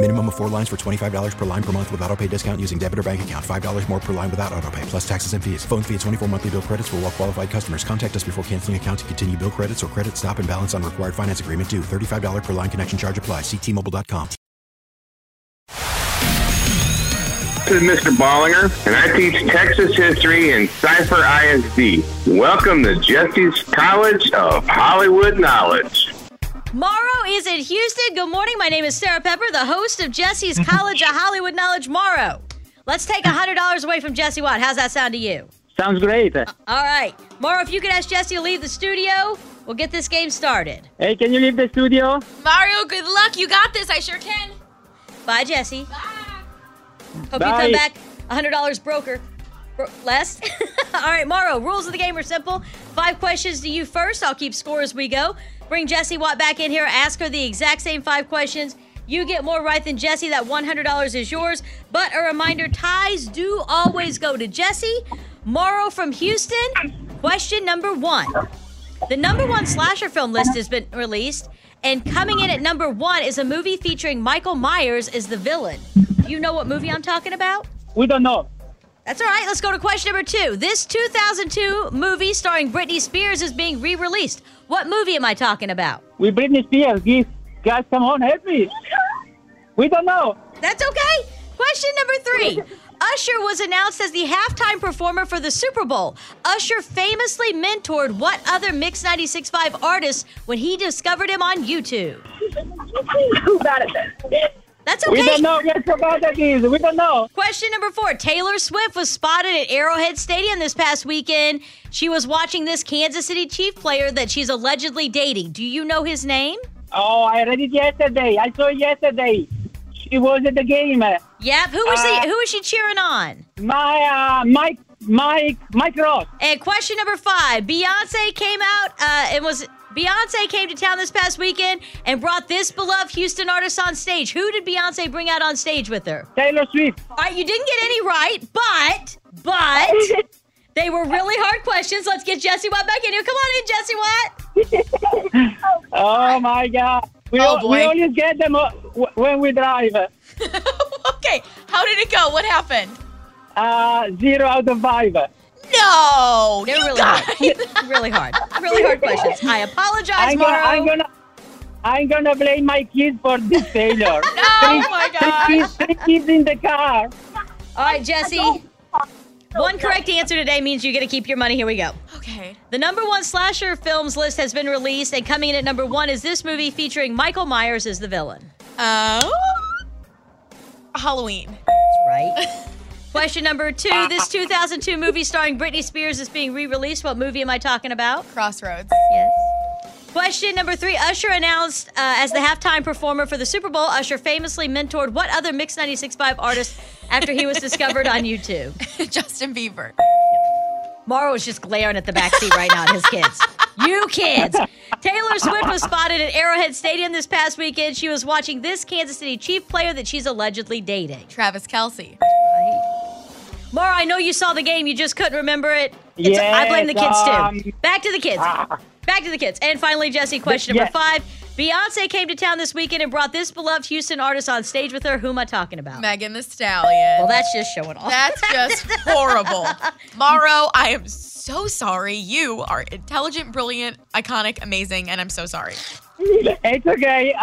Minimum of four lines for $25 per line per month with auto pay discount using debit or bank account. $5 more per line without auto pay, plus taxes and fees. Phone fee at 24 monthly bill credits for all well qualified customers. Contact us before canceling account to continue bill credits or credit stop and balance on required finance agreement due. $35 per line connection charge apply. Ctmobile.com. This is Mr. Ballinger, and I teach Texas history in Cy-Fair ISD. Welcome to Jessie's College of Hollywood Knowledge. Mauro is in Houston. Good morning. My name is Sarah Pepper, the host of Jessie's College of Hollywood Knowledge. Mauro, let's take $100 away from Jessie Watt. How's that sound to you? Sounds great. Uh, all right. Mauro, if you could ask Jessie to leave the studio, we'll get this game started. Hey, can you leave the studio? Mauro, good luck. You got this. I sure can. Bye, Jessie. Bye. Hope Bye. you come back $100 broker. Bro- less? All right, Mauro, rules of the game are simple. Five questions to you first. I'll keep score as we go. Bring Jessie Watt back in here. Ask her the exact same five questions. You get more right than Jessie. That $100 is yours. But a reminder ties do always go to Jessie. Mauro from Houston. Question number one. The number one slasher film list has been released, and coming in at number one is a movie featuring Michael Myers as the villain. Do you know what movie I'm talking about? We don't know. That's all right. Let's go to question number two. This 2002 movie starring Britney Spears is being re released. What movie am I talking about? We Britney Spears. Guys, guys, come on, help me. We don't know. That's okay. Question number three. Usher was announced as the halftime performer for the Super Bowl. Usher famously mentored what other Mix 96.5 artist when he discovered him on YouTube? That's okay. We don't know. Guess about that is. We don't know. Question number four. Taylor Swift was spotted at Arrowhead Stadium this past weekend. She was watching this Kansas City Chief player that she's allegedly dating. Do you know his name? Oh, I read it yesterday. I saw it yesterday. She was at the game. Yep. Who was Uh, he? Who was she cheering on? My uh, Mike, Mike, Mike Ross. And question number five. Beyonce came out uh, and was Beyonce came to town this past weekend and brought this beloved Houston artist on stage. Who did Beyonce bring out on stage with her? Taylor Swift. All right, you didn't get any right, but but they were really hard questions. Let's get Jessie Watt back in here. Come on in, Jessie Watt. Oh my God. We, Oh, al- we boy. always get them uh, when we drive. okay, how did it go? What happened? Uh, zero out of five. No, They're really guys. hard. really hard. Really hard questions. I apologize, I'm gonna, I'm gonna, I'm gonna blame my kids for this failure. Oh my Three god. kids, three kids in the car. All right, Jessie. One correct answer today means you get to keep your money. Here we go. Okay. The number one slasher films list has been released, and coming in at number one is this movie featuring Michael Myers as the villain. Oh. Halloween. Right. Question number two This 2002 movie starring Britney Spears is being re released. What movie am I talking about? Crossroads. Yes. Question number three Usher announced uh, as the halftime performer for the Super Bowl. Usher famously mentored what other Mix 96.5 artist after he was discovered on YouTube? Justin Bieber. Mauro is just glaring at the backseat right now at his kids. You kids! Taylor Swift was spotted at Arrowhead Stadium this past weekend. She was watching this Kansas City Chief player that she's allegedly dating. Travis Kelce. Mauro, I know you saw the game, you just couldn't remember it. It's- Yes, I blame the kids um, too. Back to the kids. Back to the kids. And finally, Jessie, question number Yes. five. Beyonce came to town this weekend and brought this beloved Houston artist on stage with her. Who am I talking about? Megan Thee Stallion. Well, that's just showing off. That's just horrible. Mauro, I am so sorry. You are intelligent, brilliant, iconic, amazing, and I'm so sorry. It's okay. Uh,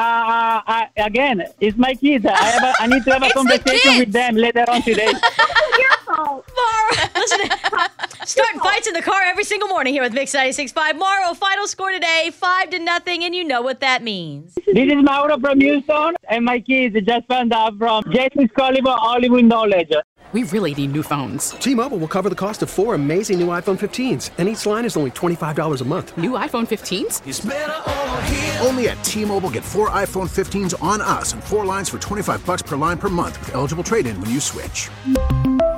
I, again, it's my kids. I, have a, I need to have a It's the conversation with them later on today. Mauro, listen, starting fights in the car every single morning here with Mix 96.5. Mauro, final score today, five to nothing, and you know what that means. This is Mauro from Houston, and my kids just found out from Jessie's Caliber Hollywood Knowledge. We really need new phones. T-Mobile will cover the cost of four amazing new iPhone 15s, and each line is only $25 a month. New iPhone 15s? Only at T-Mobile get four iPhone 15s on us and four lines for 25 bucks per line per month with eligible trade-in when you switch.